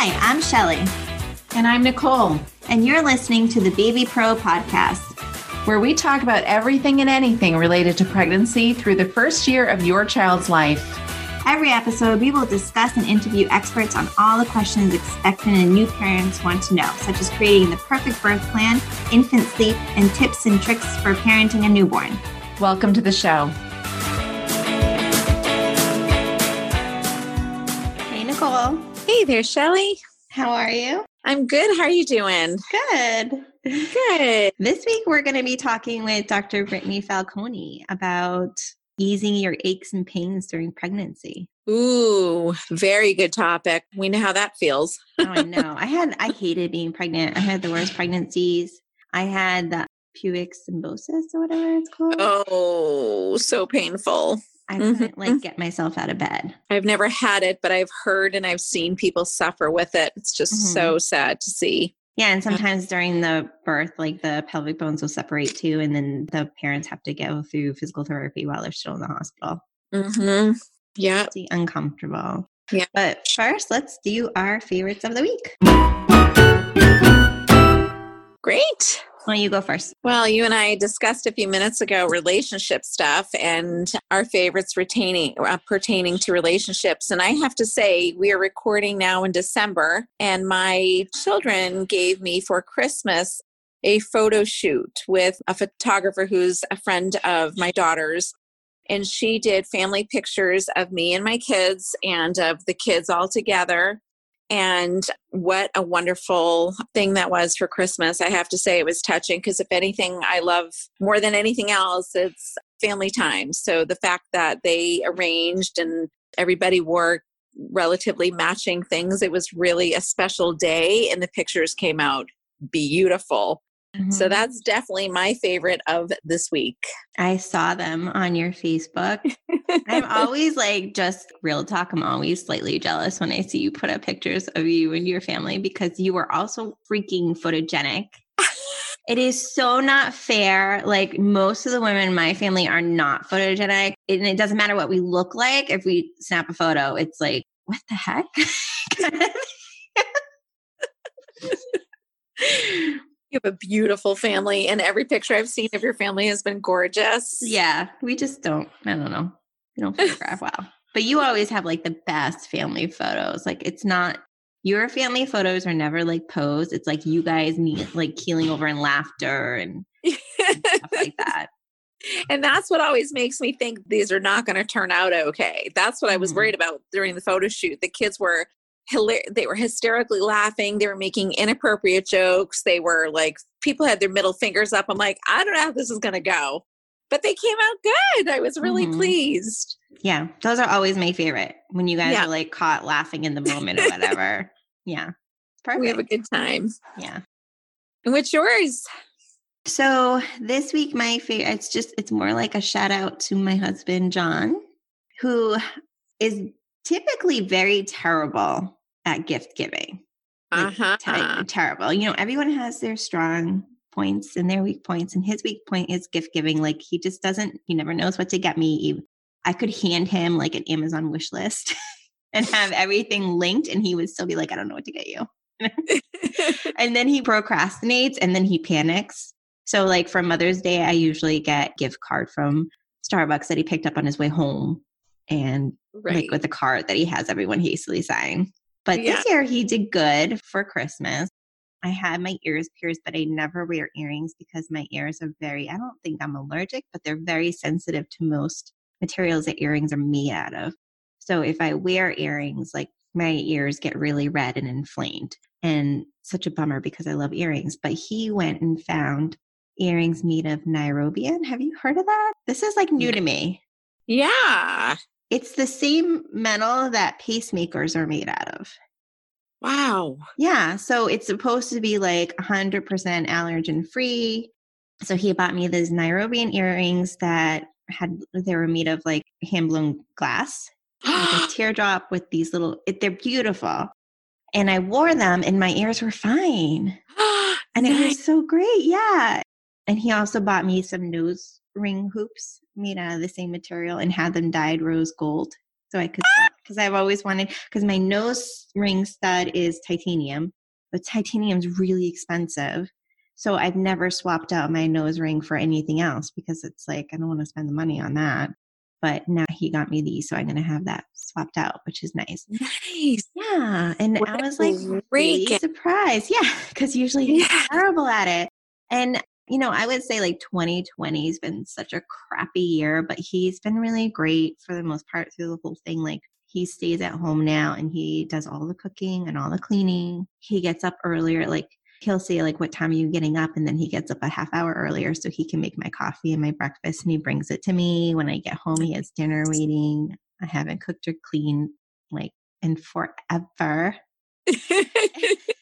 Hi, I'm Shelly. And I'm Nicole. And you're listening to the Baby Pro podcast, where we talk about everything and anything related to pregnancy through the first year of your child's life. Every episode, we will discuss and interview experts on all the questions expectant and new parents want to know, such as creating the perfect birth plan, infant sleep, and tips and tricks for parenting a newborn. Welcome to the show. Hey there, Shelly. How are you? I'm good. How are you doing? Good. Good. This week, we're going to be talking with Dr. Brittany Falcone about easing your aches and pains during pregnancy. Ooh, very good topic. We know how that feels. oh, I know. I had, I hated being pregnant. I had the worst pregnancies. I had the pubic symbiosis or whatever it's called. Oh, so painful. I couldn't mm-hmm. like get myself out of bed. I've never had it, but I've heard and I've seen people suffer with it. It's just mm-hmm. so sad to see. Yeah, and sometimes during the birth, like the pelvic bones will separate too, and then the parents have to go through physical therapy while they're still in the hospital. Mm-hmm. Yeah, it's uncomfortable. Yeah, but first, let's do our favorites of the week. Great. Why don't you go first? Well, you and I discussed a few minutes ago relationship stuff and our favorites retaining uh, pertaining to relationships. And I have to say, we are recording now in December, and my children gave me for Christmas a photo shoot with a photographer who's a friend of my daughter's. And she did family pictures of me and my kids and of the kids all together and what a wonderful thing that was for Christmas. I have to say it was touching because if anything I love more than anything else, it's family time. So the fact that they arranged and everybody wore relatively matching things, it was really a special day and the pictures came out beautiful. Mm-hmm. So that's definitely my favorite of this week. I saw them on your Facebook. I'm always like, just real talk, I'm always slightly jealous when I see you put up pictures of you and your family because you are also freaking photogenic. it is so not fair. Like, most of the women in my family are not photogenic. And it doesn't matter what we look like. If we snap a photo, it's like, what the heck? You have a beautiful family, and every picture I've seen of your family has been gorgeous. Yeah, we just don't. I don't know. We don't photograph well, but you always have like the best family photos. Like it's not your family photos are never like posed. It's like you guys need like keeling over in laughter and, and stuff like that. And that's what always makes me think these are not going to turn out okay. That's what I was mm-hmm. worried about during the photo shoot. The kids were they were hysterically laughing. They were making inappropriate jokes. They were like, people had their middle fingers up. I'm like, I don't know how this is going to go. But they came out good. I was really mm-hmm. pleased. Yeah. Those are always my favorite when you guys yeah. are like caught laughing in the moment or whatever. yeah. Perfect. We have a good time. Yeah. And what's yours? So this week, my favorite, it's just, it's more like a shout out to my husband, John, who is typically very terrible at gift giving. Like, uh-huh. terrible. You know, everyone has their strong points and their weak points, and his weak point is gift giving. Like he just doesn't, he never knows what to get me. I could hand him like an Amazon wish list and have everything linked, and he would still be like, I don't know what to get you. and then he procrastinates and then he panics. So, like for Mother's Day, I usually get gift card from Starbucks that he picked up on his way home and right. like with the card that he has everyone hastily sign. But yeah. this year he did good for Christmas. I had my ears pierced, but I never wear earrings because my ears are very, I don't think I'm allergic, but they're very sensitive to most materials that earrings are made out of. So if I wear earrings, like my ears get really red and inflamed. And such a bummer because I love earrings. But he went and found earrings made of niobium. Have you heard of that? This is like new to me. Yeah. It's the same metal that pacemakers are made out of. Wow. Yeah. So it's supposed to be like 100% allergen free. So he bought me these niobium earrings that had, they were made of like hand blown glass, like a teardrop with these little, it, they're beautiful. And I wore them and my ears were fine. and it was so great. Yeah. And he also bought me some nose ring hoops made out of the same material and had them dyed rose gold. so I could ah! because I've always wanted because my nose ring stud is titanium, but titanium's really expensive. So I've never swapped out my nose ring for anything else because it's like I don't want to spend the money on that. But now he got me these, so I'm gonna have that swapped out, which is nice. Nice. Yeah, and What I was like great really surprised. Yeah, because usually he's Yeah. terrible at it. And you know, I would say like 2020 has been such a crappy year, but he's been really great for the most part through the whole thing. Like he stays at home now and he does all the cooking and all the cleaning. He gets up earlier, like he'll say like what time are you getting up and then he gets up a half hour earlier so he can make my coffee and my breakfast and he brings it to me when i get home he has dinner waiting i haven't cooked or cleaned like in forever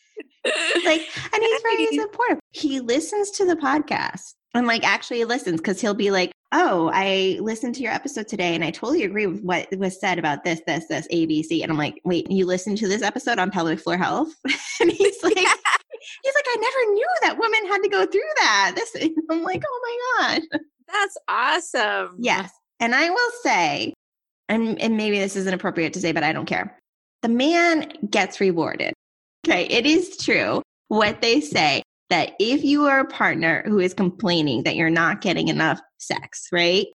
like and he's very supportive he listens to the podcast and like actually listens because he'll be like oh i listened to your episode today and i totally agree with what was said about this this this abc and i'm like wait you listened to this episode on pelvic floor health and he's like he's like i never knew that women had to go through that this and i'm like oh my god That's awesome. Yes. And I will say, and, and maybe this isn't appropriate to say, but I don't care. The man gets rewarded. Okay. It is true what they say that if you are a partner who is complaining that you're not getting enough sex, right?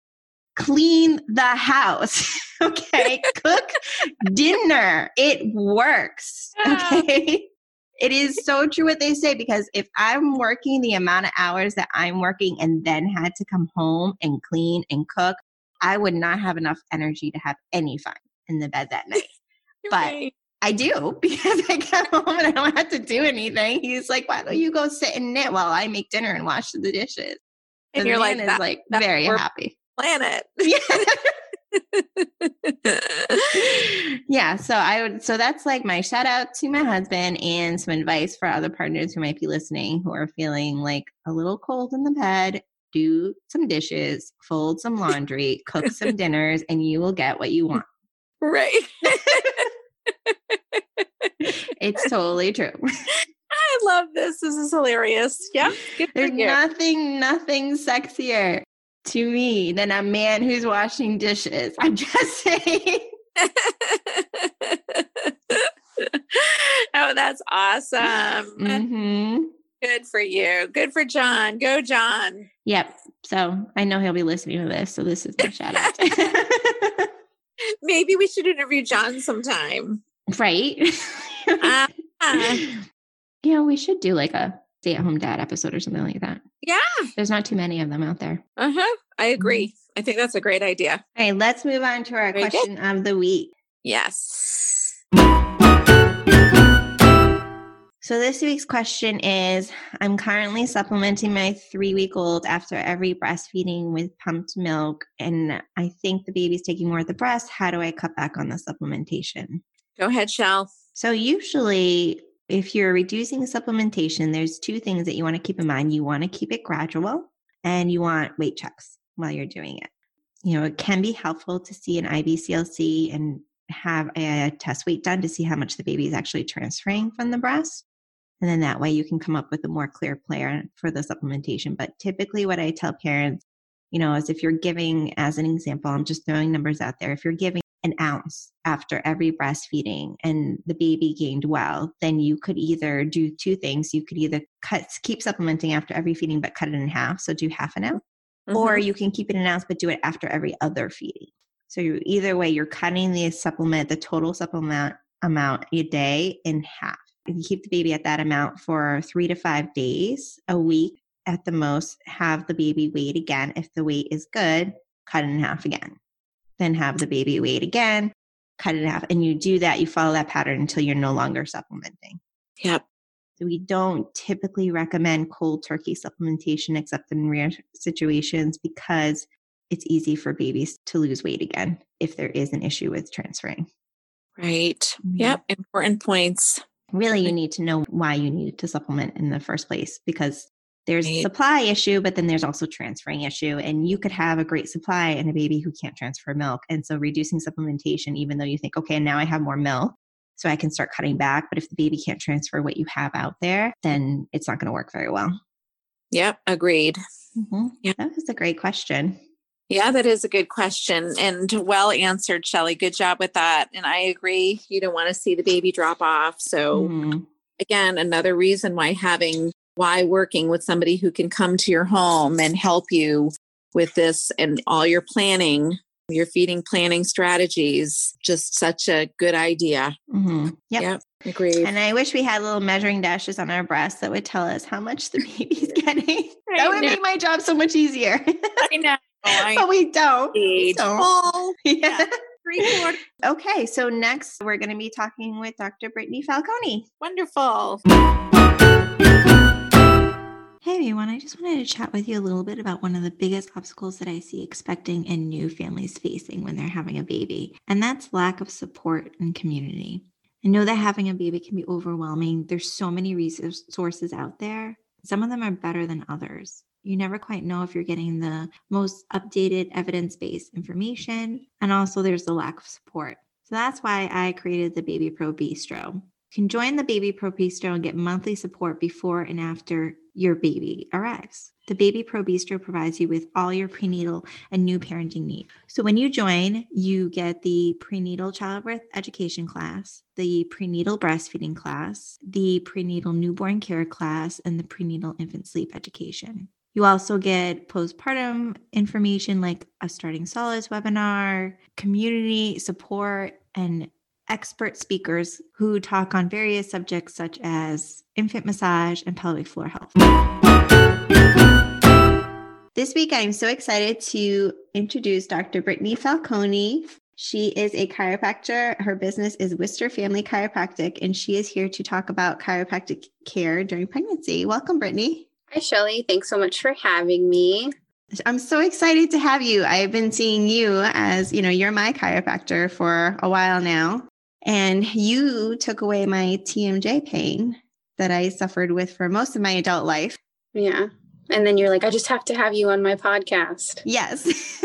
Clean the house. Okay. Cook dinner. It works. Okay. It is so true what they say because if I'm working the amount of hours that I'm working and then had to come home and clean and cook, I would not have enough energy to have any fun in the bed that night. But- right. I do because I come home and I don't have to do anything. He's like, "Why don't you go sit and knit while I make dinner and wash the dishes?" and The you're like that is like very happy. planet. Yeah. yeah, so I would so that's like my shout out to my husband and some advice for other partners who might be listening who are feeling like a little cold in the bed. Do some dishes, fold some laundry, cook some dinners, and you will get what you want. right. It's totally true. I love this. This is hilarious. Yeah. There's nothing, nothing sexier to me than a man who's washing dishes. I'm just saying. oh, that's awesome. hmm Good for you. Good for John. Go, John. Yep. So I know he'll be listening to this. So this is my shout out. Maybe we should interview John sometime. right? Ah, yeah, we should do like a stay at home dad episode or something like that. Yeah. There's not too many of them out there. uh huh. I agree. I think that's a great idea. All right, let's move on to our Very good. question of the week. Yes. So this week's question is I'm currently supplementing my three week old after every breastfeeding with pumped milk, and I think the baby's taking more of the breast. How do I cut back on the supplementation? Go ahead, Shell. So, usually, if you're reducing supplementation, there's two things that you want to keep in mind. You want to keep it gradual and you want weight checks while you're doing it. You know, it can be helpful to see an IBCLC and have a test weight done to see how much the baby is actually transferring from the breast. And then that way you can come up with a more clear plan for the supplementation. But typically, what I tell parents, you know, is if you're giving, as an example, I'm just throwing numbers out there, if you're giving an ounce after every breastfeeding and the baby gained well, then you could either do two things. You could either cut, keep supplementing after every feeding, but cut it in half. So do half an ounce, or Mhm. you can keep it an ounce, but do it after every other feeding. So you, either way, you're cutting the supplement, the total supplement amount a day in half. You keep the baby at that amount for three to five days, a week at the most, have the baby wait again. If the weight is good, cut it in half again. Then have the baby wait again, cut it in half. And you do that, you follow that pattern until you're no longer supplementing. Yep. So we don't typically recommend cold turkey supplementation except in rare situations because it's easy for babies to lose weight again if there is an issue with transferring. Right. Mhm. Yep. Important points. Really, you need to know why you need to supplement in the first place because there's Right. supply issue, but then there's also transferring issue. And you could have a great supply and a baby who can't transfer milk. And so reducing supplementation, even though you think, okay, now I have more milk, so I can start cutting back. But if the baby can't transfer what you have out there, then it's not going to work very well. Yep. Agreed. Mm-hmm. Yeah. That was a great question. Yeah, that is a good question and well answered, Shelly. Good job with that. And I agree. You don't want to see the baby drop off. So, mm-hmm. again, another reason why having, why working with somebody who can come to your home and help you with this and all your planning, your feeding planning strategies, just such a good idea. Mm-hmm. Yep. yep. Agreed. And I wish we had little measuring dashes on our breasts that would tell us how much the baby's getting. that would make my job so much easier. I know. Oh, but we don't. We don't. Yeah. yeah. okay, so next we're going to be talking with Dr. Brittany Falcone. Wonderful. Hey everyone, I just wanted to chat with you a little bit about one of the biggest obstacles that I see expecting and new families facing when they're having a baby, and that's lack of support and community. I know that having a baby can be overwhelming. There's so many resources out there. Some of them are better than others. You never quite know if you're getting the most updated evidence based information. And also, there's the lack of support. So that's why I created the Baby Pro Bistro. You can join the Baby Pro Bistro and get monthly support before and after your baby arrives. The Baby Pro Bistro provides you with all your prenatal and new parenting needs. So when you join, you get the prenatal childbirth education class, the prenatal breastfeeding class, the prenatal newborn care class, and the prenatal infant sleep education. You also get postpartum information like a starting solids webinar, community support, and expert speakers who talk on various subjects such as infant massage and pelvic floor health. This week, I'm so excited to introduce Dr. Brittany Falcone. She is a chiropractor. Her business is Worcester Family Chiropractic, and she is here to talk about chiropractic care during pregnancy. Welcome, Brittany. Hi, Shelly. Thanks so much for having me. I'm so excited to have you. I've been seeing you as, you know, you're my chiropractor for a while now. And you took away my TMJ pain that I suffered with for most of my adult life. Yeah. And then you're like, I just have to have you on my podcast. Yes.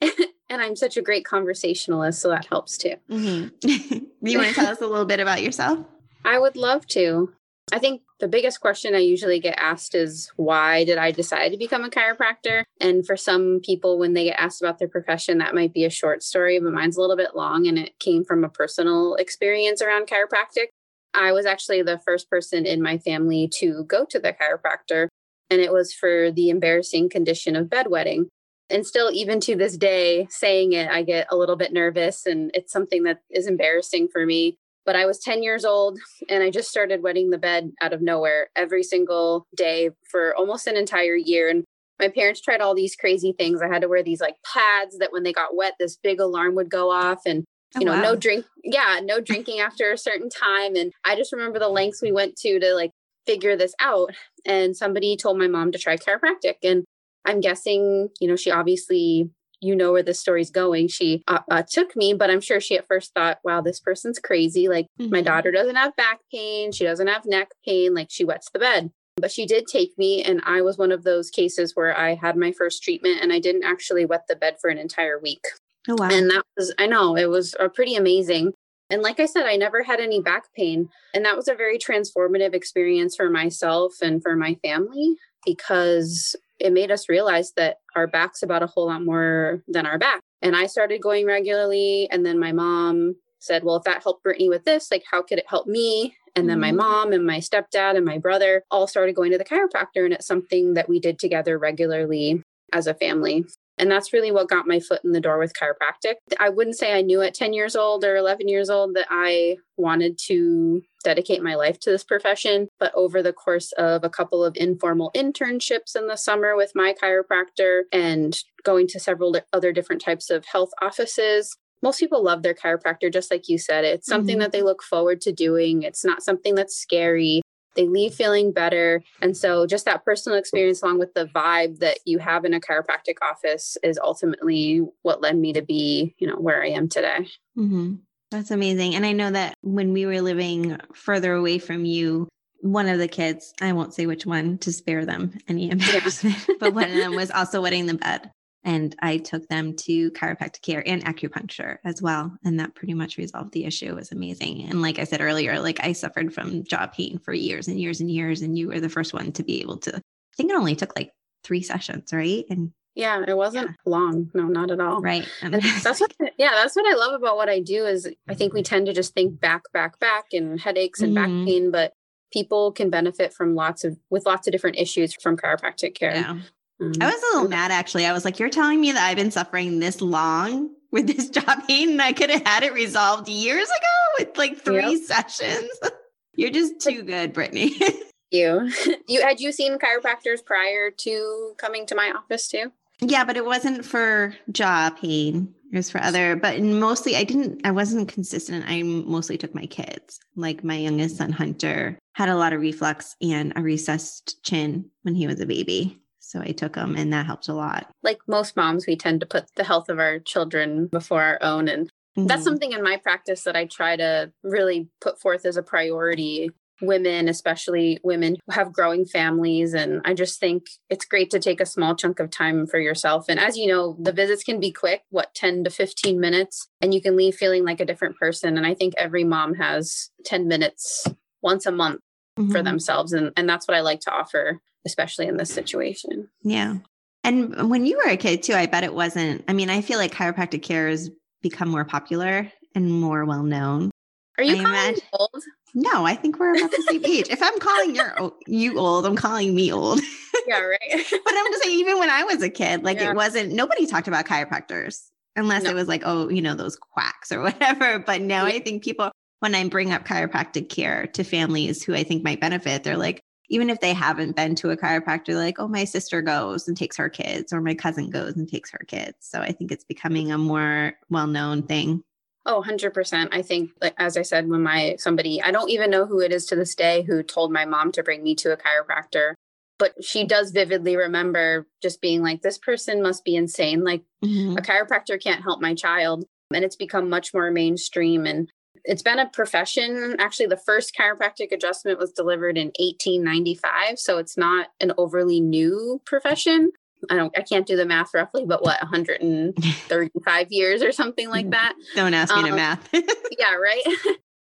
and I'm such a great conversationalist, so that helps too. Mm-hmm. you want to tell us a little bit about yourself? I would love to. I think the biggest question I usually get asked is why did I decide to become a chiropractor? And for some people, when they get asked about their profession, that might be a short story, but mine's a little bit long and it came from a personal experience around chiropractic. I was actually the first person in my family to go to the chiropractor, and it was for the embarrassing condition of bedwetting. And still, even to this day, saying it, I get a little bit nervous, and it's something that is embarrassing for me but I was 10 years old and I just started wetting the bed out of nowhere every single day for almost an entire year. And my parents tried all these crazy things. I had to wear these like pads that when they got wet, this big alarm would go off and oh, you know, wow. no drink. Yeah, no drinking after a certain time. And I just remember the lengths we went to to like figure this out. And somebody told my mom to try chiropractic. And I'm guessing, you know, she obviously you know where this story's going. She uh, uh, took me, but I'm sure she at first thought, wow, this person's crazy. Like, mm-hmm. my daughter doesn't have back pain. She doesn't have neck pain. Like, she wets the bed. But she did take me, and I was one of those cases where I had my first treatment and I didn't actually wet the bed for an entire week. Oh, wow. And that was, I know, it was a pretty amazing. And like I said, I never had any back pain. And that was a very transformative experience for myself and for my family because it made us realize that our back's about a whole lot more than our back. And I started going regularly. And then my mom said, Well, if that helped Brittany with this, like, how could it help me? And then mm-hmm. my mom and my stepdad and my brother all started going to the chiropractor. And it's something that we did together regularly as a family. And that's really what got my foot in the door with chiropractic. I wouldn't say I knew at 10 years old or 11 years old that I wanted to dedicate my life to this profession. But over the course of a couple of informal internships in the summer with my chiropractor and going to several other different types of health offices, most people love their chiropractor, just like you said. It's something mm-hmm. that they look forward to doing. It's not something that's scary they leave feeling better. And so, just that personal experience, along with the vibe that you have in a chiropractic office, is ultimately what led me to be, you know, where I am today. Mm-hmm. That's amazing. And I know that when we were living further away from you, one of the kids, I won't say which one to spare them any embarrassment, but one of them was also wetting the bed and I took them to chiropractic care and acupuncture as well. And that pretty much resolved the issue. It was amazing. And like I said earlier, like I suffered from jaw pain for years and years and years. And you were the first one to be able to, I think it only took like three sessions, right? And Yeah, it wasn't yeah. long. No, not at all. Right. that's what yeah, that's what I love about what I do is I think we tend to just think back, back, back and headaches and mm-hmm. back pain, but people can benefit from lots of with lots of different issues from chiropractic care. Yeah. I mm-hmm. was a little mad actually. I was like, You're telling me that I've been suffering this long with this jaw pain and I could have had it resolved years ago with like three yep. sessions. You're just too good, Brittany. you. You had you seen chiropractors prior to coming to my office too? Yeah, but it wasn't for jaw pain. It was for other, but mostly I didn't, I wasn't consistent. I mostly took my kids. Like my youngest son, Hunter, had a lot of reflux and a recessed chin when he was a baby. So I took them and that helped a lot. Like most moms, we tend to put the health of our children before our own. And mm-hmm. that's something in my practice that I try to really put forth as a priority women, especially women who have growing families. And I just think it's great to take a small chunk of time for yourself. And as you know, the visits can be quick, what, 10 to 15 minutes, and you can leave feeling like a different person. And I think every mom has 10 minutes once a month mm-hmm. for themselves. And, and that's what I like to offer, especially in this situation. Yeah. And when you were a kid too, I bet it wasn't. I mean, I feel like chiropractic care has become more popular and more well known. Are you I old? No, I think we're about the same age. If I'm calling you you old, I'm calling me old. Yeah, right. but I'm just saying, even when I was a kid, like yeah. it wasn't nobody talked about chiropractors unless no. it was like, oh, you know, those quacks or whatever. But now yeah. I think people, when I bring up chiropractic care to families who I think might benefit, they're like, even if they haven't been to a chiropractor, like, oh, my sister goes and takes her kids, or my cousin goes and takes her kids. So I think it's becoming a more well known thing. Oh, 100%. I think, like, as I said, when my somebody, I don't even know who it is to this day who told my mom to bring me to a chiropractor, but she does vividly remember just being like, this person must be insane. Like, mm-hmm. a chiropractor can't help my child. And it's become much more mainstream. And it's been a profession. Actually, the first chiropractic adjustment was delivered in 1895. So it's not an overly new profession. I don't I can't do the math roughly, but what 135 years or something like mm, that. Don't ask me um, to math. yeah, right.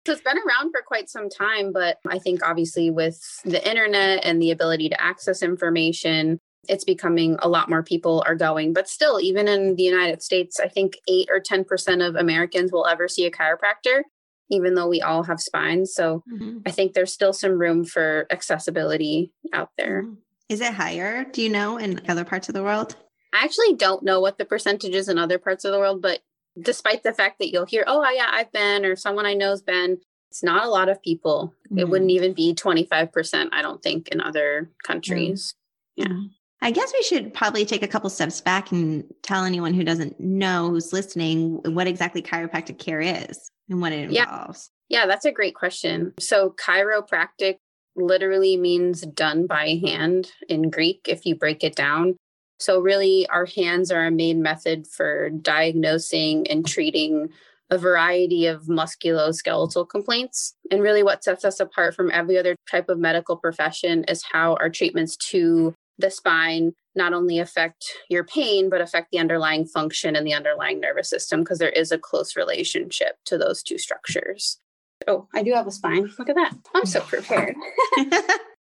so it's been around for quite some time, but I think obviously with the internet and the ability to access information, it's becoming a lot more people are going. But still, even in the United States, I think eight or 10% of Americans will ever see a chiropractor, even though we all have spines. So mm-hmm. I think there's still some room for accessibility out there. Mm-hmm. It higher? Do you know in other parts of the world? I actually don't know what the percentage is in other parts of the world, but despite the fact that you'll hear, oh, yeah, I've been, or someone I know's been, it's not a lot of people. Mm. It wouldn't even be 25%, I don't think, in other countries. Mm. Yeah. I guess we should probably take a couple steps back and tell anyone who doesn't know who's listening what exactly chiropractic care is and what it involves. Yeah, yeah that's a great question. So, chiropractic literally means done by hand in Greek, if you break it down. So, really, our hands are a main method for diagnosing and treating a variety of musculoskeletal complaints. And really, what sets us apart from every other type of medical profession is how our treatments to the spine not only affect your pain, but affect the underlying function and the underlying nervous system, because there is a close relationship to those two structures. Oh, I do have a spine. Look at that. I'm so prepared.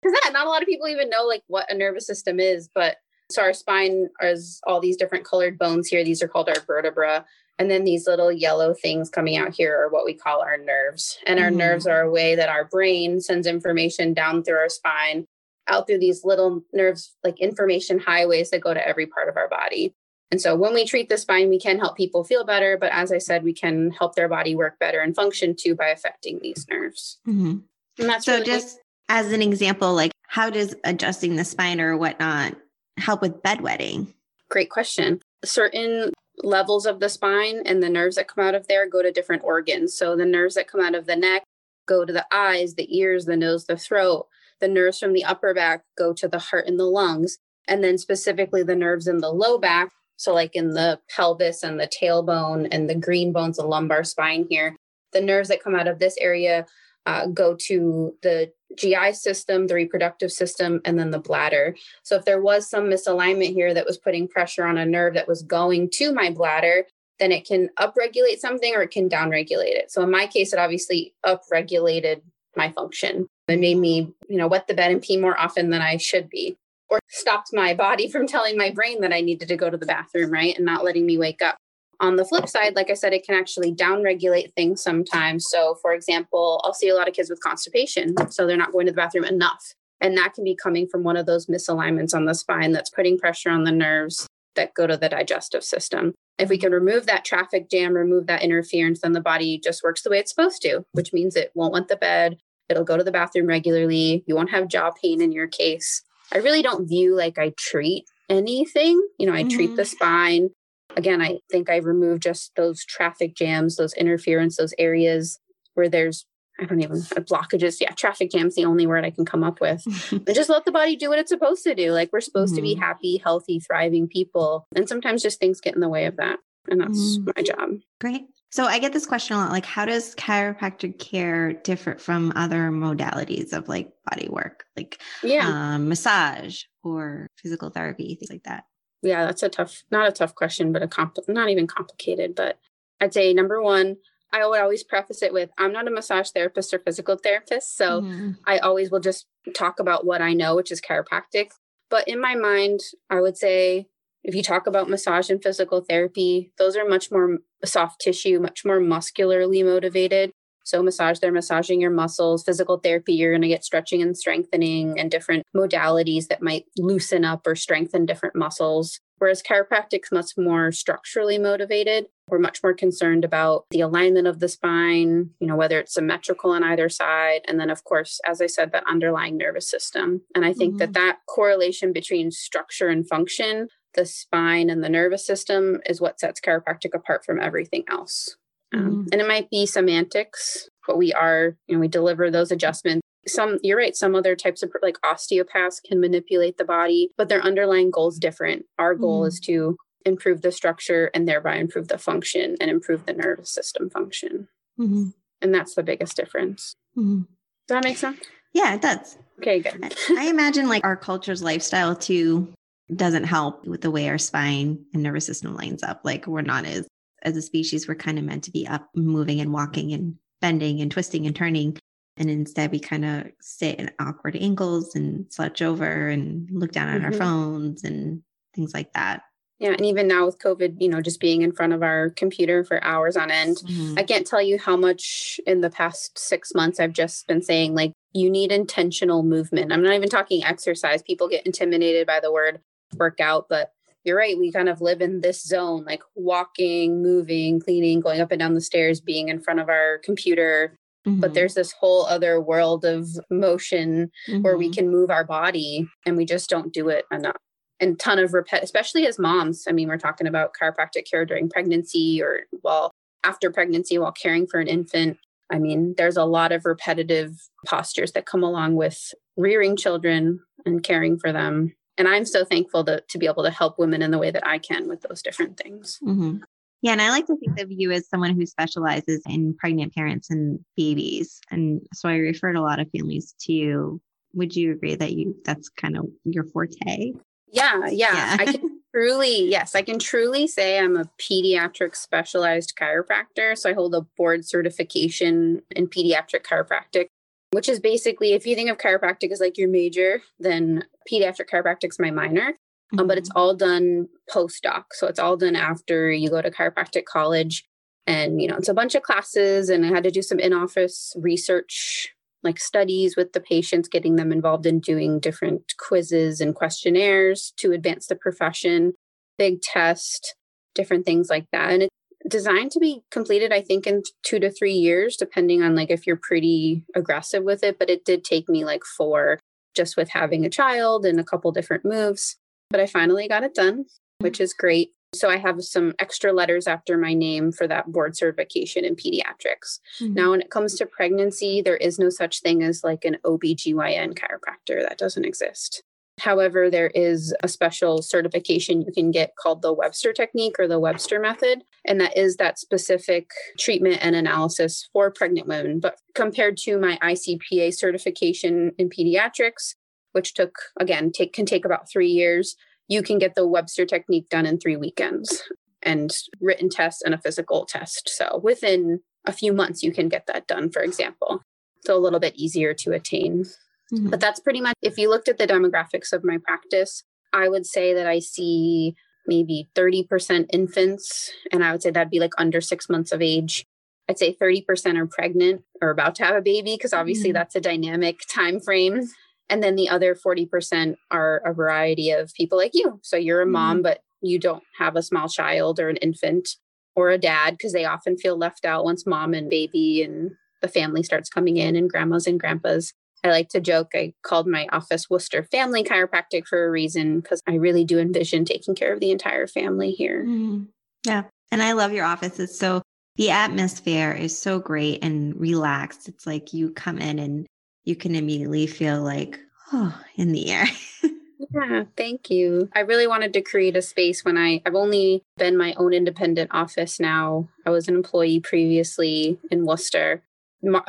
Because that, not a lot of people even know like what a nervous system is. But so our spine is all these different colored bones here. These are called our vertebra. And then these little yellow things coming out here are what we call our nerves. And our mm-hmm. nerves are a way that our brain sends information down through our spine, out through these little nerves, like information highways that go to every part of our body. And so when we treat the spine, we can help people feel better. But as I said, we can help their body work better and function too by affecting these nerves. Mm-hmm. And that's so really just as an example, like how does adjusting the spine or whatnot help with bedwetting? Great question. Certain levels of the spine and the nerves that come out of there go to different organs. So the nerves that come out of the neck go to the eyes, the ears, the nose, the throat. The nerves from the upper back go to the heart and the lungs. And then specifically the nerves in the low back so, like in the pelvis and the tailbone and the green bones, the lumbar spine here, the nerves that come out of this area uh, go to the GI system, the reproductive system, and then the bladder. So, if there was some misalignment here that was putting pressure on a nerve that was going to my bladder, then it can upregulate something or it can downregulate it. So, in my case, it obviously upregulated my function and made me, you know, wet the bed and pee more often than I should be or stopped my body from telling my brain that I needed to go to the bathroom, right? And not letting me wake up. On the flip side, like I said, it can actually downregulate things sometimes. So, for example, I'll see a lot of kids with constipation. So they're not going to the bathroom enough. And that can be coming from one of those misalignments on the spine that's putting pressure on the nerves that go to the digestive system. If we can remove that traffic jam, remove that interference, then the body just works the way it's supposed to, which means it won't want the bed. It'll go to the bathroom regularly. You won't have jaw pain in your case. I really don't view like I treat anything. You know, I mm-hmm. treat the mm-hmm. spine. Again, I think I remove just those traffic jams, those interference, those areas where there's I don't even uh, blockages. Yeah, traffic jam's the only word I can come up with. and just let the body do what it's supposed to do. Like we're supposed mm-hmm. to be mm-hmm. happy, healthy, thriving people. And sometimes just things get in the way of that. And that's mm-hmm. my job. Great. So I get this question a lot like how does chiropractic care differ from other modalities of like body work, like yeah. Um, massage or physical therapy, things like that? Yeah, that's a tough, not a tough question, but a comp, not even complicated. But I'd say number one, I would always preface it with I'm not a massage therapist or physical therapist. So mm-hmm. I always will just talk about what I know, which is chiropractic. But in my mind, I would say if you talk about massage and physical therapy, those are much more soft tissue, much more muscularly motivated. So, massage, they're massaging your muscles. Physical therapy, you're going to get stretching and strengthening and different modalities that might loosen up or strengthen different muscles. Whereas chiropractic's much more structurally motivated. We're much more concerned about the alignment of the spine, you know, whether it's symmetrical on either side. And then, of course, as I said, that underlying nervous system. And I think mm-hmm. that that correlation between structure and function, the spine and the nervous system is what sets chiropractic apart from everything else. Um, mm-hmm. And it might be semantics, but we are, you know, we deliver those adjustments some you're right some other types of like osteopaths can manipulate the body but their underlying goal is different our goal mm. is to improve the structure and thereby improve the function and improve the nervous system function mm-hmm. and that's the biggest difference mm-hmm. does that make sense yeah it does okay good i imagine like our culture's lifestyle too doesn't help with the way our spine and nervous system lines up. Like we're not as as a species we're kind of meant to be up moving and walking and bending and twisting and turning. And instead we kind of sit in awkward angles and slouch over and look down at mm-hmm. our phones and things like that. Yeah and even now with covid you know just being in front of our computer for hours on end mm-hmm. i can't tell you how much in the past six months i've just been saying like you need intentional movement. I'm not even talking exercise. People get intimidated by the word workout but you're right we kind of live in this zone like walking moving cleaning going up and down the stairs being in front of our computer Mm-hmm. But there's this whole other world of motion mm-hmm. where we mm-hmm. can move our body and we just don't do it enough. And ton of repet, especially as moms. I mean, we're talking about chiropractic care during pregnancy or while after pregnancy while caring for an infant. I mean, there's a lot of repetitive postures that come along with rearing children and caring for them. And I'm so thankful to, to be able to help women in the way that I can with those different things. Mm-hmm. Yeah, and I like to think of you as someone who specializes in pregnant parents and babies. And so I referred a lot of families to you. Would you agree that you that's kind of your forte? Yeah, yeah. yeah. I can truly, yes, I can truly say I'm a pediatric specialized chiropractor. So I hold a board certification in pediatric chiropractic, which is basically if you think of chiropractic as like your major, then pediatric chiropractic is my minor um, but it's mm-hmm. all done postdoc. So it's all done after you go to chiropractic college. And, you know, it's a bunch of classes, and I had to do some in office research, like studies with the patients, getting them involved in doing different quizzes and questionnaires to advance the profession, big test, different things like that. And it's designed to be completed, I think, in two to three years, depending on like if you're pretty aggressive with it. But it did take me like four just with having a child and a couple different moves but I finally got it done, which is great. So I have some extra letters after my name for that board certification in pediatrics. Mm-hmm. Now, when it comes to pregnancy, there is no such thing as like an OBGYN chiropractor. That doesn't exist. However, there is a special certification you can get called the Webster technique or the Webster method. And that is that specific treatment and analysis for pregnant women. But compared to my ICPA certification in pediatrics, which took again take can take about three years you can get the webster technique done in three weekends and written test and a physical test so within a few months you can get that done for example so a little bit easier to attain Mm-hmm. But that's pretty much, if you looked at the demographics of my practice, I would say that I see maybe 30% infants, and I would say that'd be like under six months of age. I'd say 30% are pregnant or about to have a baby because obviously mm-hmm. that's a dynamic time frame. And then the other 40% are a variety of people like you. So you're a mom, mm-hmm. but you don't have a small child or an infant or a dad because they often feel left out once mom and baby and the family starts coming in and grandmas and grandpas. I like to joke, I called my office Worcester Family Chiropractic for a reason because I really do envision taking care of the entire family here. Mm-hmm. Yeah. And I love your office. It's so, the atmosphere is so great and relaxed. It's like you come in and you can immediately feel like, oh, in the air. yeah, thank you. I really wanted to create a space when I, I've only been my own independent office now. I was an employee previously in Worcester.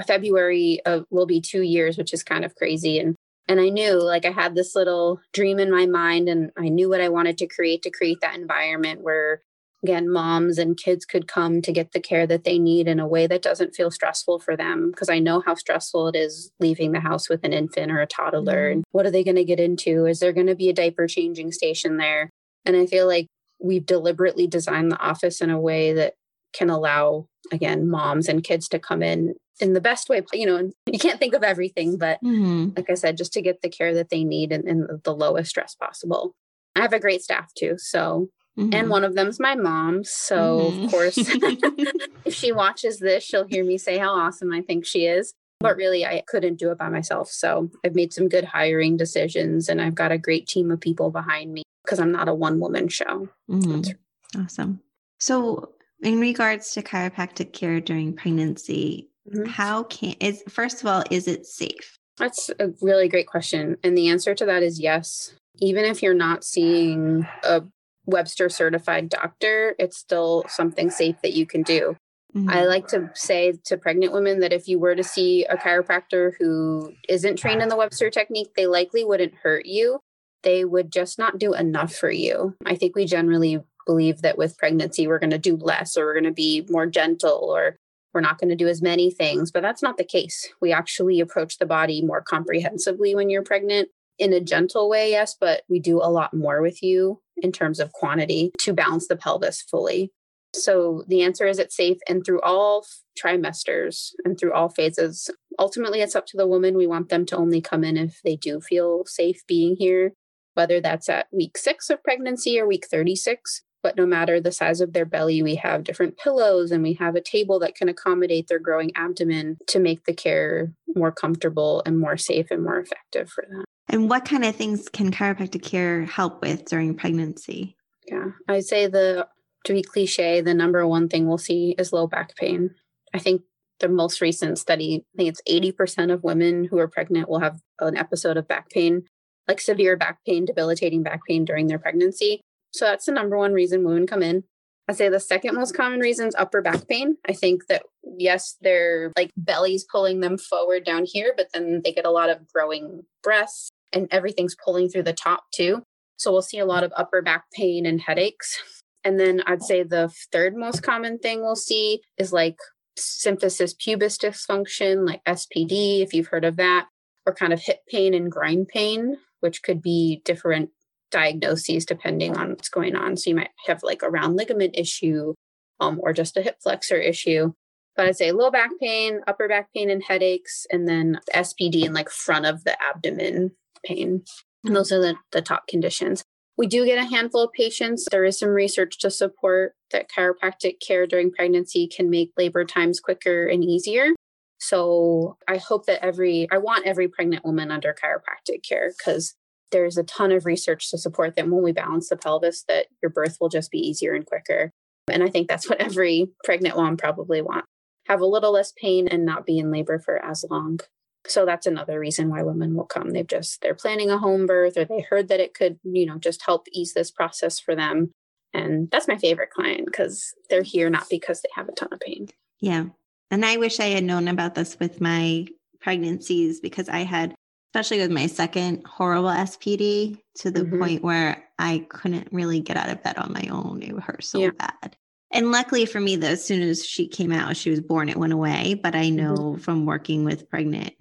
February uh, will be two years, which is kind of crazy. And and I knew like I had this little dream in my mind, and I knew what I wanted to create to create that environment where again moms and kids could come to get the care that they need in a way that doesn't feel stressful for them because i know how stressful it is leaving the house with an infant or a toddler mm-hmm. and what are they going to get into is there going to be a diaper changing station there and i feel like we've deliberately designed the office in a way that can allow again moms and kids to come in in the best way you know you can't think of everything but mm-hmm. like i said just to get the care that they need and, in the lowest stress possible i have a great staff too so mm-hmm. and one of them's my mom so mm-hmm. of course if she watches this she'll hear me say how awesome i think she is but really i couldn't do it by myself so i've made some good hiring decisions and i've got a great team of people behind me because i'm not a one woman show mm-hmm. awesome so in regards to chiropractic care during pregnancy, mm-hmm. how can is first of all, is it safe? That's a really great question. And the answer to that is yes. Even if you're not seeing a Webster certified doctor, it's still something safe that you can do. Mm-hmm. I like to say to pregnant women that if you were to see a chiropractor who isn't trained in the Webster technique, they likely wouldn't hurt you. They would just not do enough for you. I think we generally believe that with pregnancy we're going to do less or we're going to be more gentle or we're not going to do as many things but that's not the case. We actually approach the body more comprehensively when you're pregnant in a gentle way yes but we do a lot more with you in terms of quantity to balance the pelvis fully. So the answer is it's safe and through all trimesters and through all phases ultimately it's up to the woman. We want them to only come in if they do feel safe being here whether that's at week 6 of pregnancy or week 36 but no matter the size of their belly, we have different pillows and we have a table that can accommodate their growing abdomen to make the care more comfortable and more safe and more effective for them. And what kind of things can chiropractic care help with during pregnancy? Yeah, I'd say the to be cliche, the number one thing we'll see is low back pain. I think the most recent study, I think it's 80% of women who are pregnant will have an episode of back pain, like severe back pain, debilitating back pain during their pregnancy. So that's the number one reason women come in. I say the second most common reason is upper back pain. I think that yes, their like belly's pulling them forward down here, but then they get a lot of growing breasts and everything's pulling through the top too. So we'll see a lot of upper back pain and headaches. And then I'd say the third most common thing we'll see is like symphysis pubis dysfunction, like SPD, if you've heard of that, or kind of hip pain and groin pain, which could be different diagnoses depending on what's going on. So you might have like a round ligament issue um, or just a hip flexor issue. But I'd say low back pain, upper back pain, and headaches, and then SPD and like front of the abdomen pain. And those are the, the top conditions. We do get a handful of patients. There is some research to support that chiropractic care during pregnancy can make labor times quicker and easier. So I hope that every, I want every pregnant woman under chiropractic care because there's a ton of research to support that when we balance the pelvis that your birth will just be easier and quicker. And i think that's what every pregnant mom probably wants have a little less pain and not be in labor for as long. So that's another reason why women will come. They've just they're planning a home birth or they heard that it could you know just help ease this process for them. And that's my favorite client because they're here not because they have a ton of pain. Yeah. And i wish i had known about this with my pregnancies because i had especially with my second horrible SPD to the mm-hmm. point where I couldn't really get out of bed on my own. It hurt so yeah. bad. And luckily for me, though, as soon as she came out, she was born, it went away. But I mm-hmm. know mm-hmm. from working with pregnant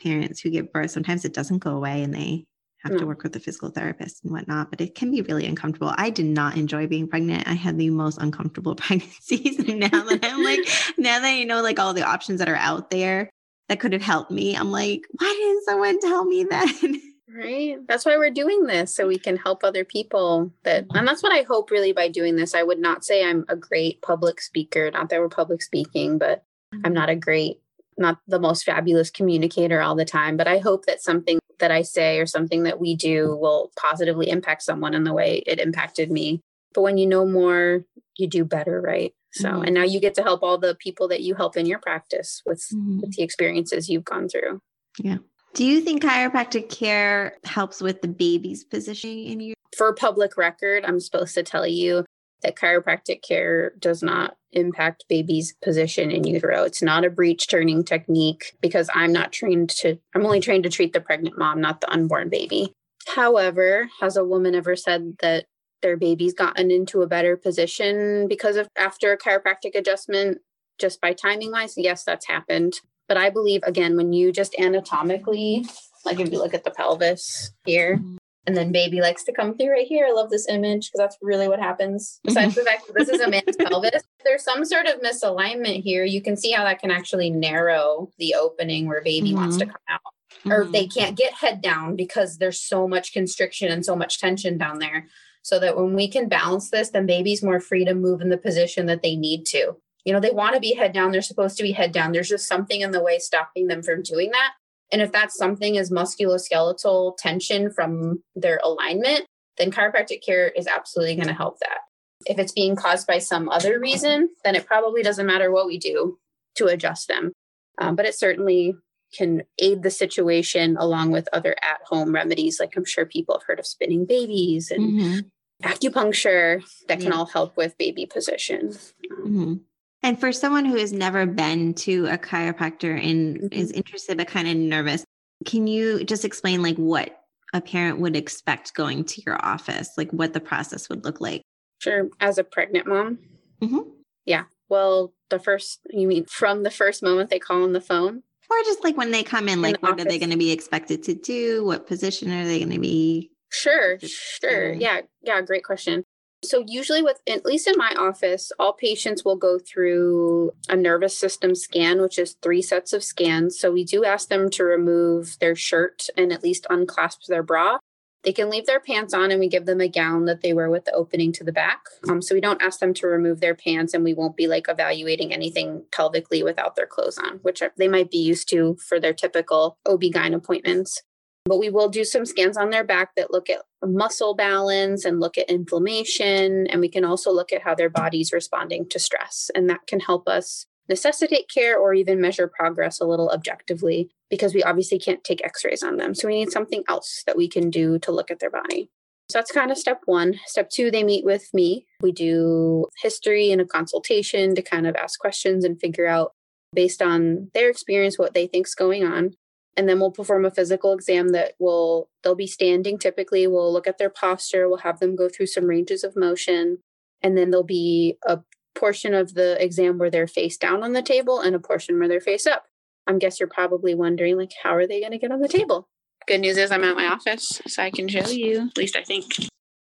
parents who give birth, sometimes it doesn't go away and they have No. to work with a physical therapist and whatnot, but it can be really uncomfortable. I did not enjoy being pregnant. I had the most uncomfortable pregnancies. And now that I'm like, now that I know like all the options that are out there that could have helped me, I'm like, why didn't someone tell me that? Right. That's why we're doing this so we can help other people that and that's what I hope really by doing this. I would not say I'm a great public speaker, not that we're public speaking, but I'm not a great not the most fabulous communicator all the time, but I hope that something that I say or something that we do will positively impact someone in the way it impacted me. But when you know more, you do better, right? So, Mhm. and now you get to help all the people that you help in your practice with Mhm. with the experiences you've gone through. Yeah. Do you think chiropractic care helps with the baby's positioning in you? for public record, I'm supposed to tell you that chiropractic care does not impact baby's position in utero. It's not a breech turning technique because I'm not trained to, I'm only trained to treat the pregnant mom, not the unborn baby. However, has a woman ever said that their baby's gotten into a better position because of after a chiropractic adjustment just by timing wise? Yes, that's happened. But I believe, again, when you just anatomically, like if you look at the pelvis here, mm-hmm. and then baby likes to come through right here. I love this image because that's really what happens. Besides the fact that this is a man's mm-hmm. pelvis, if there's some sort of misalignment here. You can see how that can actually narrow the opening where baby mm-hmm. wants to come out. Or they can't get head down because there's so much constriction and so much tension down there. So that when we can balance this, then baby's more free to move in the position that they need to. You know, they want to be head down. They're supposed to be head down. There's just something in the way stopping them from doing that. And if that something is musculoskeletal tension from their alignment, then chiropractic care is absolutely going to help that. If it's being caused by some other reason, then it probably doesn't matter what we do to adjust them. Um, but it certainly can aid the situation along with other at home remedies. Like I'm sure people have heard of spinning babies and Mhm. Acupuncture that can Yeah. all help with baby position. Mhm. And for someone who has never been to a chiropractor and Mhm. is interested but kind of nervous, can you just explain like what a parent would expect going to your office, like what the process would look like? Sure. As a pregnant mom, Mhm. yeah. Well, the first, you mean from the first moment they call on the phone? Or just like when they come in, In like what are they going to be expected to do? What position are they going to be? Sure, sure. Yeah, yeah, great question. So usually with at least in my office, all patients will go through a nervous system scan, which is three sets of scans. So we do ask them to remove their shirt and at least unclasp their bra. They can leave their pants on and we give them a gown that they wear with the opening to the back. Um, so we don't ask them to remove their pants and we won't be like evaluating anything pelvically without their clothes on, which they might be used to for their typical OB-GYN appointments. But we will do some scans on their back that look at muscle balance and look at inflammation. And we can also look at how their body's responding to stress. And that can help us necessitate care or even measure progress a little objectively because we obviously can't take x rays on them. So we need something else that we can do to look at their body. So that's kind of step one. Step two, they meet with me. We do history and a consultation to kind of ask questions and figure out based on their experience what they think's going on and then we'll perform a physical exam that will they'll be standing typically we'll look at their posture we'll have them go through some ranges of motion and then there'll be a portion of the exam where they're face down on the table and a portion where they're face up. I guess you're probably wondering like how are they going to get on the table? Good news is i'm at my office so i can show you at least i think.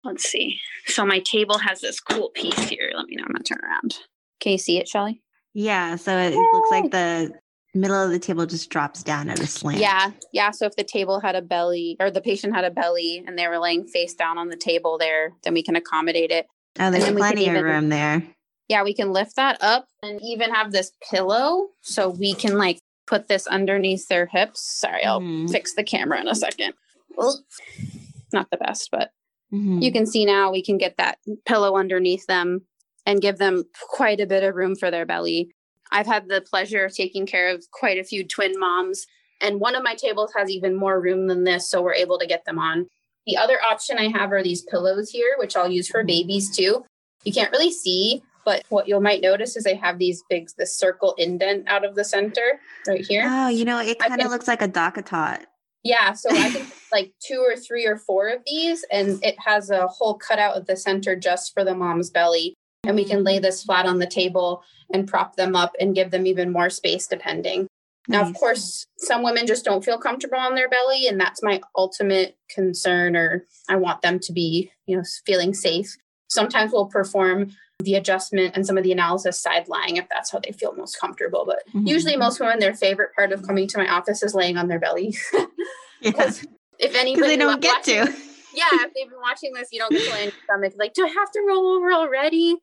Let's see. So my table has this cool piece here. Let me know i'm going to turn around. Can you see it shelly Yeah. So it looks like the middle of the table just drops down at a slant. Yeah, yeah. So if the table had a belly or the patient had a belly and they were laying face down on the table there, then we can accommodate it. Oh, there's then we could plenty of even- room there. Yeah, we can lift that up and even have this pillow so we can like put this underneath their hips. Sorry, I'll Mhm. fix the camera in a second. Well, not the best, but Mhm. you can see now we can get that pillow underneath them and give them quite a bit of room for their belly. I've had the pleasure of taking care of quite a few twin moms, and one of my tables has even more room than this, so we're able to get them on. The other option I have are these pillows here, which I'll use for mm-hmm. babies too. You can't really see, but what you might notice is they have these big, this circle indent out of the center right here. Oh, you know, it kind of looks like a DockATot. Yeah, so I think like two or three or four of these, and it has a hole cut out at the center just for the mom's belly. And we can lay this flat on the table and prop them up and give them even more space depending. Now, Nice. of course, some women just don't feel comfortable on their belly, and that's my ultimate concern, or I want them to be, you know, feeling safe. Sometimes we'll perform the adjustment and some of the analysis side lying if that's how they feel most comfortable. But Mhm. usually, most women, their favorite part of coming to my office is laying on their belly. Yeah. Because if Because anybody they don't get watching- to. yeah, if they've been watching this, you don't get to lay on your stomach. Like, do I have to roll over already?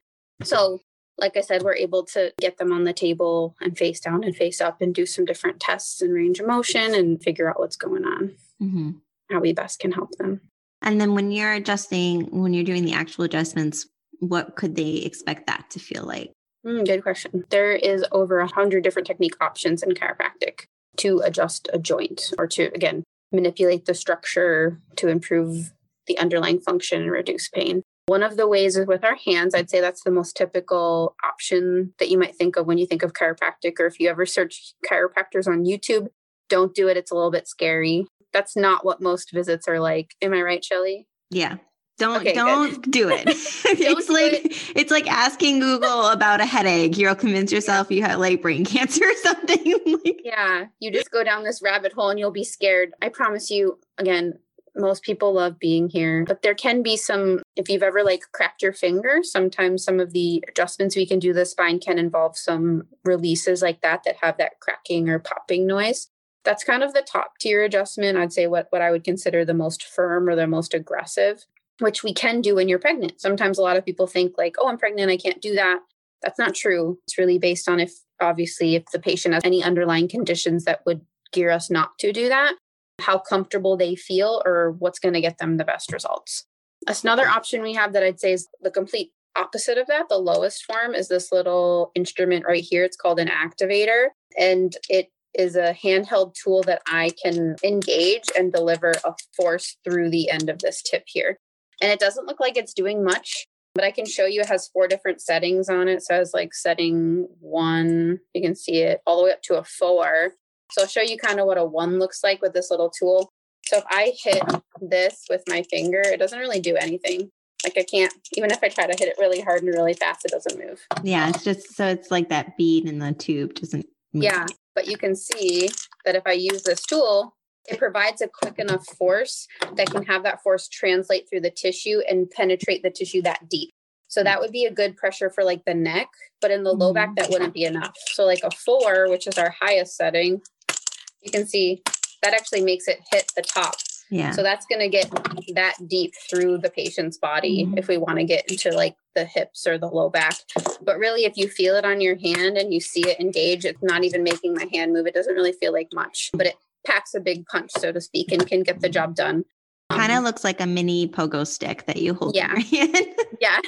So, like I said, we're able to get them on the table and face down and face up and do some different tests and range of motion and figure out what's going on, Mhm. how we best can help them. And then when you're adjusting, when you're doing the actual adjustments, what could they expect that to feel like? Mm, good question. There is over a hundred different technique options in chiropractic to adjust a joint or to again manipulate the structure to improve the underlying function and reduce pain. One of the ways is with our hands. I'd say that's the most typical option that you might think of when you think of chiropractic, or if you ever search chiropractors on YouTube, don't do it. It's a little bit scary. That's not what most visits are like. Am I right, Shelly? Yeah. Don't Okay, good. don't do it. it's do like it's like asking Google about a headache. You'll convince yourself you have like brain cancer or something. like, Yeah, you just go down this rabbit hole and you'll be scared. I promise you, again, most people love being here, but there can be some, if you've ever like cracked your finger, sometimes some of the adjustments we can do the spine can involve some releases like that that have that cracking or popping noise. That's kind of the top tier adjustment. I'd say what, what I would consider the most firm or the most aggressive, which we can do when you're pregnant. Sometimes a lot of people think like, oh, I'm pregnant, I can't do that. That's not true. It's really based on if obviously if the patient has any underlying conditions that would gear us not to do that, how comfortable they feel or what's going to get them the best results. Another option we have that I'd say is the complete opposite of that. The lowest form is this little instrument right here. It's called an activator and it is a handheld tool that I can engage and deliver a force through the end of this tip here. And it doesn't look like it's doing much, but I can show you it has four different settings on it. So it says like setting one, you can see it all the way up to a four. So I'll show you kind of what a one looks like with this little tool. So if I hit this with my finger, it doesn't really do anything. Like I can't, even if I try to hit it really hard and really fast, it doesn't move. yeah, it's just so it's like that bead in the tube doesn't move. Yeah, but you can see that if I use this tool, it provides a quick enough force that can have that force translate through the tissue and penetrate the tissue that deep. So that would be a good pressure for like the neck, but in the low back, mm-hmm. that wouldn't be enough. So, like a four, which is our highest setting, you can see that actually makes it hit the top. Yeah. So that's going to get that deep through the patient's body Mhm. if we want to get into like the hips or the low back. But really, if you feel it on your hand and you see it engage, it's not even making my hand move. It doesn't really feel like much, but it packs a big punch, so to speak, and can get the job done. kind of Um, looks like a mini pogo stick that you hold Yeah. in your hand. yeah.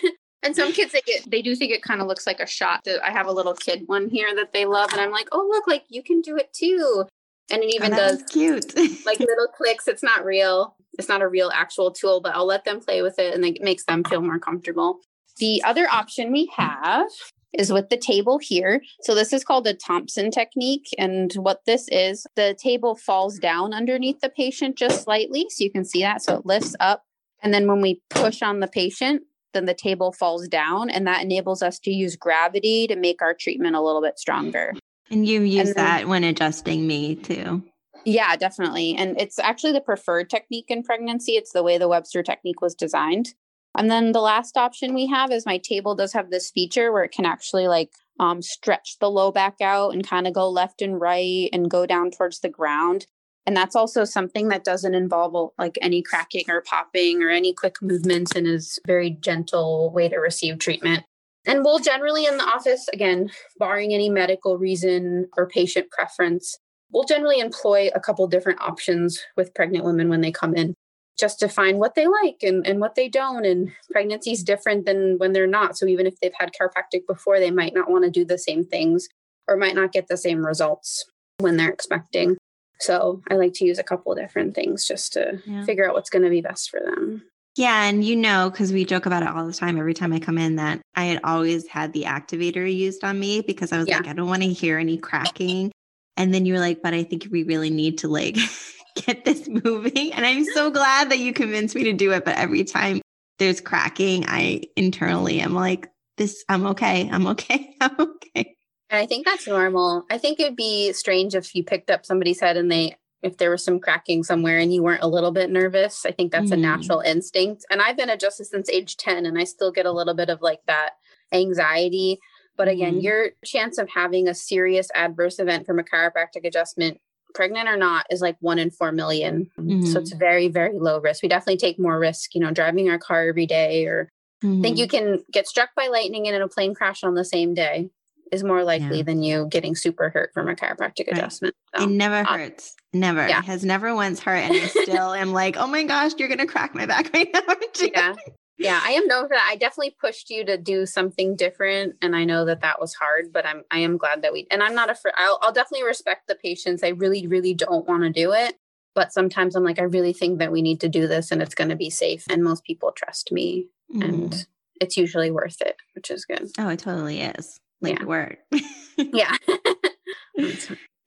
And some kids they get they do think it kind of looks like a shot. I have a little kid one here that they love, and I'm like, oh look, like you can do it too. And it even Oh, does cute. like little clicks. It's not real. It's not a real actual tool, but I'll let them play with it and it makes them feel more comfortable. The other option we have is with the table here. So this is called a Thompson technique. And what this is, the table falls down underneath the patient just slightly. So you can see that. So it lifts up. And then when we push on the patient, then the table falls down. And that enables us to use gravity to make our treatment a little bit stronger. And you use then- that when adjusting me too. Yeah, definitely. And it's actually the preferred technique in pregnancy. It's the way the Webster technique was designed. And then the last option we have is my table does have this feature where it can actually like um, stretch the low back out and kind of go left and right and go down towards the ground. And that's also something that doesn't involve like any cracking or popping or any quick movements and is very gentle way to receive treatment. And we'll generally in the office, again, barring any medical reason or patient preference, we'll generally employ a couple different options with pregnant women when they come in just to find what they like and, and what they don't. And pregnancy is different than when they're not. So even if they've had chiropractic before, they might not want to do the same things or might not get the same results when they're expecting. So I like to use a couple of different things just to Yeah. figure out what's going to be best for them. Yeah, and you know, because we joke about it all the time every time I come in, that I had always had the activator used on me because I was Yeah. like, I don't want to hear any cracking. And then you were like, but I think we really need to like get this moving. And I'm so glad that you convinced me to do it. But every time there's cracking, I internally am like, this, I'm okay. I'm okay. I'm okay. And I think that's normal. I think it'd be strange if you picked up somebody's head and they if there was some cracking somewhere and you weren't a little bit nervous. I think that's mm. a natural instinct. And I've been adjusted since age 10 and I still get a little bit of like that anxiety. But again, mm. your chance of having a serious adverse event from a chiropractic adjustment pregnant or not is like one in four million. Mm-hmm. So it's very, very low risk. We definitely take more risk, you know, driving our car every day or mm-hmm. think you can get struck by lightning and in a plane crash on the same day is more likely yeah. than you getting super hurt from a chiropractic right. adjustment. So, it never um, hurts. Never. Yeah. It has never once hurt. And I still am like, oh my gosh, you're going to crack my back right now. yeah. Yeah, I am known for that. I definitely pushed you to do something different, and I know that that was hard. But I'm I am glad that we and I'm not afraid. I'll, I'll definitely respect the patients. I really really don't want to do it, but sometimes I'm like I really think that we need to do this, and it's going to be safe. And most people trust me, mm. and it's usually worth it, which is good. Oh, it totally is. Like yeah. word. yeah.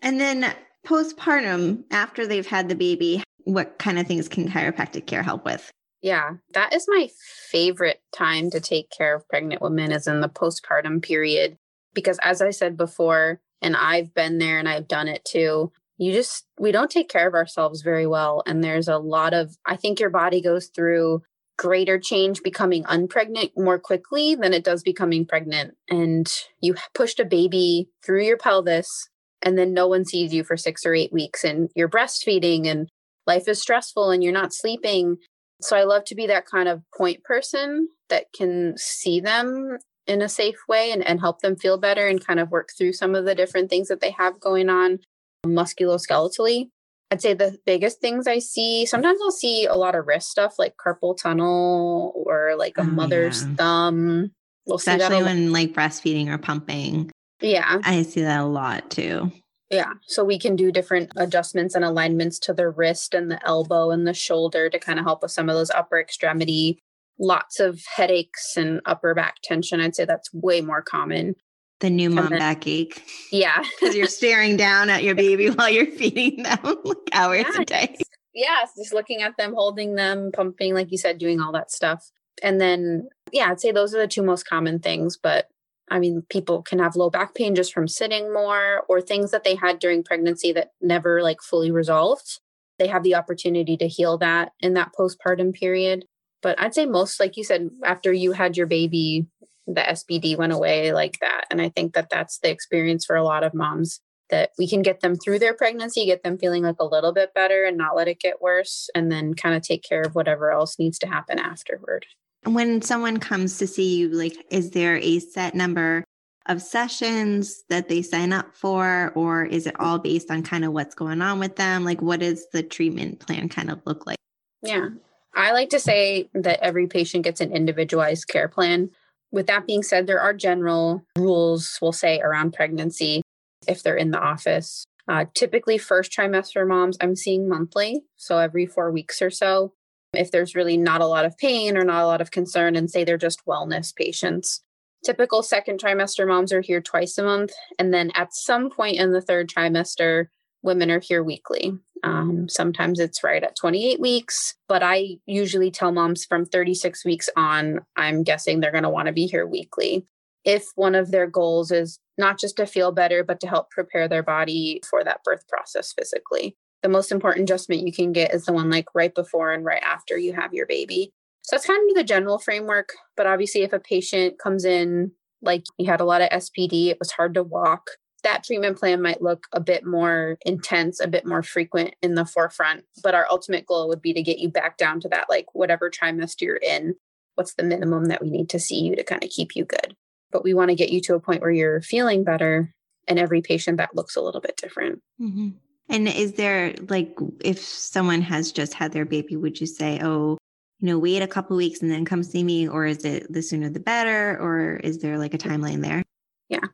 and then postpartum, after they've had the baby, what kind of things can chiropractic care help with? Yeah, that is my favorite time to take care of pregnant women is in the postpartum period. Because as I said before, and I've been there and I've done it too, you just, we don't take care of ourselves very well. And there's a lot of, I think your body goes through greater change becoming unpregnant more quickly than it does becoming pregnant. And you pushed a baby through your pelvis, and then no one sees you for six or eight weeks, and you're breastfeeding, and life is stressful, and you're not sleeping. So I love to be that kind of point person that can see them in a safe way and, and help them feel better and kind of work through some of the different things that they have going on musculoskeletally. I'd say the biggest things I see, sometimes I'll see a lot of wrist stuff like carpal tunnel or like a oh, mother's yeah. thumb. We'll Especially when like breastfeeding or pumping. Yeah. I see that a lot too. Yeah. So we can do different adjustments and alignments to the wrist and the elbow and the shoulder to kind of help with some of those upper extremity. Lots of headaches and upper back tension. I'd say that's way more common. The new mom then, backache. Yeah. Because you're staring down at your baby while you're feeding them like hours yeah, a day. Yeah. Just looking at them, holding them, pumping, like you said, doing all that stuff. And then, yeah, I'd say those are the two most common things. But I mean, people can have low back pain just from sitting more or things that they had during pregnancy that never like fully resolved. They have the opportunity to heal that in that postpartum period. But I'd say most, like you said, after you had your baby, the SPD went away like that. And I think that that's the experience for a lot of moms that we can get them through their pregnancy, get them feeling like a little bit better and not let it get worse, and then kind of take care of whatever else needs to happen afterward. When someone comes to see you, like, is there a set number of sessions that they sign up for, or is it all based on kind of what's going on with them? Like, what does the treatment plan kind of look like? Yeah. I like to say that every patient gets an individualized care plan. With that being said, there are general rules, we'll say, around pregnancy if they're in the office. Uh, typically, first trimester moms, I'm seeing monthly, so every four weeks or so if there's really not a lot of pain or not a lot of concern and say they're just wellness patients. Typical second trimester moms are here twice a month. And then at some point in the third trimester, women are here weekly. Um, sometimes it's right at 28 weeks, but I usually tell moms from 36 weeks on, I'm guessing they're going to want to be here weekly. If one of their goals is not just to feel better, but to help prepare their body for that birth process physically the most important adjustment you can get is the one like right before and right after you have your baby. So that's kind of the general framework. But obviously, if a patient comes in like you had a lot of SPD, it was hard to walk, that treatment plan might look a bit more intense, a bit more frequent in the forefront. But our ultimate goal would be to get you back down to that, like whatever trimester you're in, what's the minimum that we need to see you to kind of keep you good. But we want to get you to a point where you're feeling better. And every patient that looks a little bit different. Mm-hmm. And is there like if someone has just had their baby, would you say, oh, you know, wait a couple weeks and then come see me, or is it the sooner the better, or is there like a timeline there? Yeah.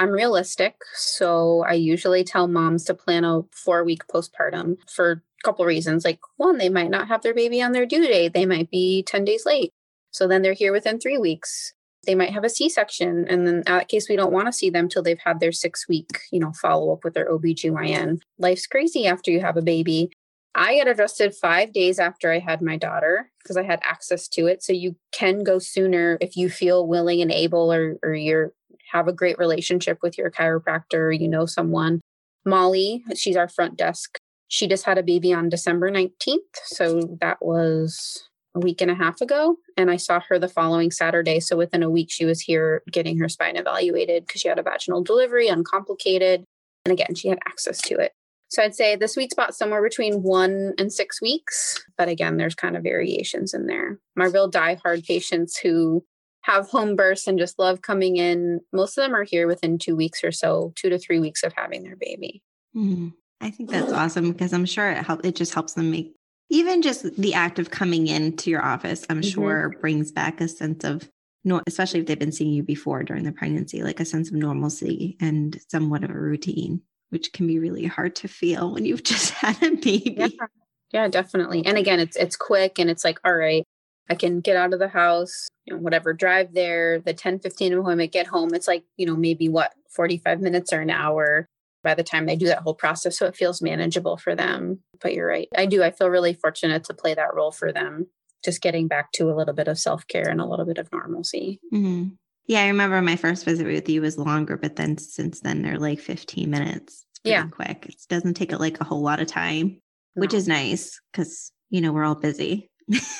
I'm realistic. So I usually tell moms to plan a four week postpartum for a couple reasons. Like, one, they might not have their baby on their due date, they might be 10 days late. So then they're here within three weeks they might have a c-section and then uh, in that case we don't want to see them till they've had their six week you know follow up with their obgyn life's crazy after you have a baby i get adjusted five days after i had my daughter because i had access to it so you can go sooner if you feel willing and able or, or you're have a great relationship with your chiropractor, you know someone. Molly, she's our front desk. She just had a baby on December 19th. So that was a week and a half ago. And I saw her the following Saturday. So within a week, she was here getting her spine evaluated because she had a vaginal delivery, uncomplicated. And again, she had access to it. So I'd say the sweet spot somewhere between one and six weeks. But again, there's kind of variations in there. My real die-hard patients who have home births and just love coming in, most of them are here within two weeks or so, two to three weeks of having their baby. Mm-hmm. I think that's awesome because I'm sure it help it just helps them make even just the act of coming into your office, I'm mm-hmm. sure brings back a sense of no, especially if they've been seeing you before during the pregnancy, like a sense of normalcy and somewhat of a routine, which can be really hard to feel when you've just had a baby. Yeah, yeah definitely. And again, it's it's quick and it's like, all right, I can get out of the house, you know, whatever, drive there, the 10, 15 appointment, get home. It's like, you know, maybe what, 45 minutes or an hour by the time they do that whole process. So it feels manageable for them. But you're right. I do. I feel really fortunate to play that role for them, just getting back to a little bit of self care and a little bit of normalcy. Mm-hmm. Yeah. I remember my first visit with you was longer, but then since then they're like 15 minutes. Yeah. quick. It doesn't take it like a whole lot of time, no. which is nice because, you know, we're all busy.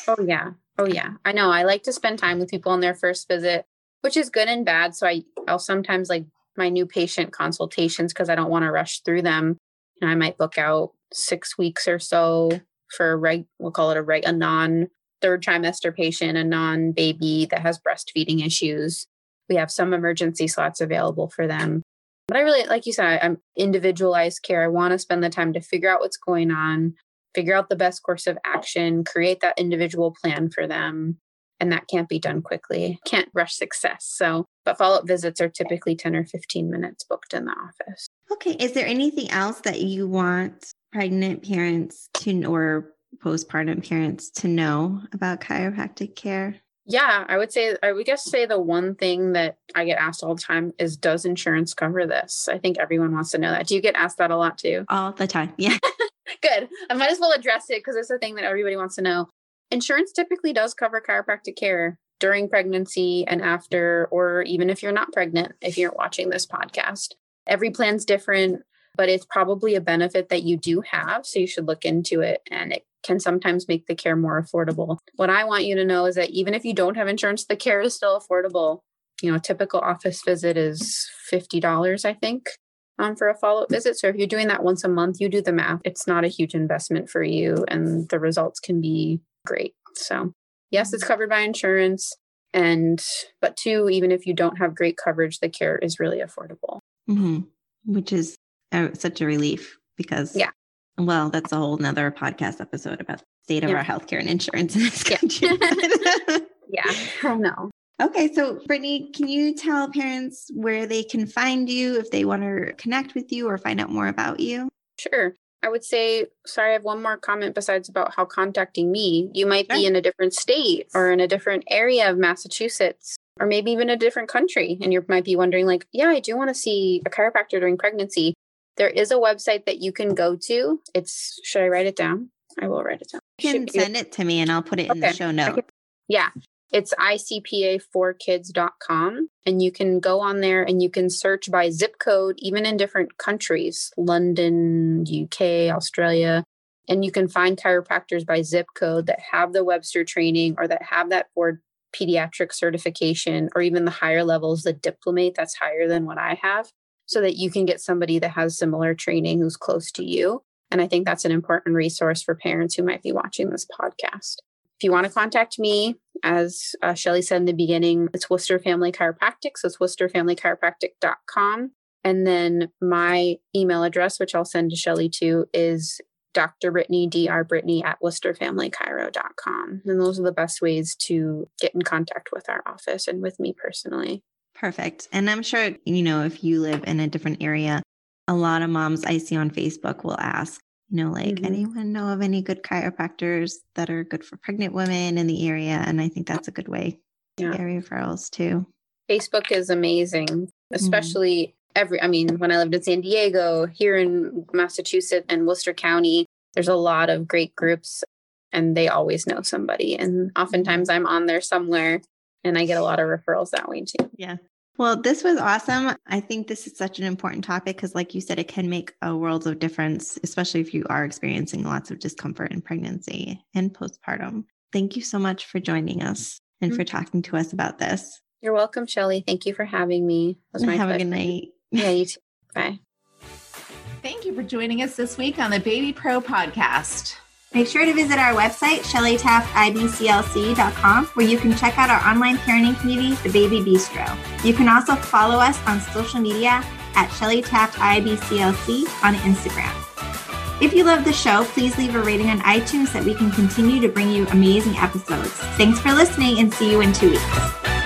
oh, yeah. Oh, yeah. I know. I like to spend time with people on their first visit, which is good and bad. So I, I'll sometimes like my new patient consultations because I don't want to rush through them. You know, I might book out six weeks or so for a reg, we'll call it a reg, a non third trimester patient, a non baby that has breastfeeding issues. We have some emergency slots available for them. But I really, like you said, I'm individualized care. I want to spend the time to figure out what's going on, figure out the best course of action, create that individual plan for them, and that can't be done quickly. Can't rush success. So, but follow up visits are typically 10 or 15 minutes booked in the office. Okay. Is there anything else that you want pregnant parents to or postpartum parents to know about chiropractic care? Yeah, I would say I would guess say the one thing that I get asked all the time is does insurance cover this? I think everyone wants to know that. Do you get asked that a lot too? All the time. Yeah. Good. I might as well address it because it's a thing that everybody wants to know insurance typically does cover chiropractic care during pregnancy and after, or even if you're not pregnant, if you're watching this podcast. Every plan's different, but it's probably a benefit that you do have. So you should look into it and it can sometimes make the care more affordable. What I want you to know is that even if you don't have insurance, the care is still affordable. You know, a typical office visit is $50, I think, um, for a follow up visit. So if you're doing that once a month, you do the math. It's not a huge investment for you, and the results can be great. So, yes, it's covered by insurance. And, but two, even if you don't have great coverage, the care is really affordable. Mm-hmm. Which is a, such a relief because, yeah. Well, that's a whole nother podcast episode about the state of yeah. our healthcare and insurance in this country. Yeah, yeah I know. Okay, so Brittany, can you tell parents where they can find you if they want to connect with you or find out more about you? Sure. I would say, sorry, I have one more comment besides about how contacting me. You might be in a different state or in a different area of Massachusetts or maybe even a different country. And you might be wondering, like, yeah, I do want to see a chiropractor during pregnancy. There is a website that you can go to. It's, should I write it down? I will write it down. You can send it to me and I'll put it in the show notes. Yeah. It's icpa4kids.com. And you can go on there and you can search by zip code, even in different countries London, UK, Australia. And you can find chiropractors by zip code that have the Webster training or that have that board pediatric certification or even the higher levels, the diplomate that's higher than what I have, so that you can get somebody that has similar training who's close to you. And I think that's an important resource for parents who might be watching this podcast. If you want to contact me, as uh, Shelly said in the beginning, it's Worcester Family Chiropractic. So it's worcesterfamilychiropractic.com. And then my email address, which I'll send to Shelly too, is Dr. Brittany, Dr. Brittany at worcesterfamilychiro.com. And those are the best ways to get in contact with our office and with me personally. Perfect. And I'm sure, you know, if you live in a different area, a lot of moms I see on Facebook will ask, you know, like mm-hmm. anyone know of any good chiropractors that are good for pregnant women in the area? And I think that's a good way to yeah. get referrals too. Facebook is amazing, mm-hmm. especially mm-hmm. every, I mean, when I lived in San Diego, here in Massachusetts and Worcester County, there's a lot of great groups and they always know somebody. And oftentimes I'm on there somewhere and I get a lot of referrals that way too. Yeah. Well, this was awesome. I think this is such an important topic because, like you said, it can make a world of difference, especially if you are experiencing lots of discomfort in pregnancy and postpartum. Thank you so much for joining us and mm-hmm. for talking to us about this. You're welcome, Shelly. Thank you for having me. Was my Have pleasure. a good night. Yeah, you too. Bye. Thank you for joining us this week on the Baby Pro podcast. Make sure to visit our website, shellytaftibclc.com, where you can check out our online parenting community, The Baby Bistro. You can also follow us on social media at Shelly Taft IBCLC on Instagram. If you love the show, please leave a rating on iTunes so that we can continue to bring you amazing episodes. Thanks for listening and see you in two weeks.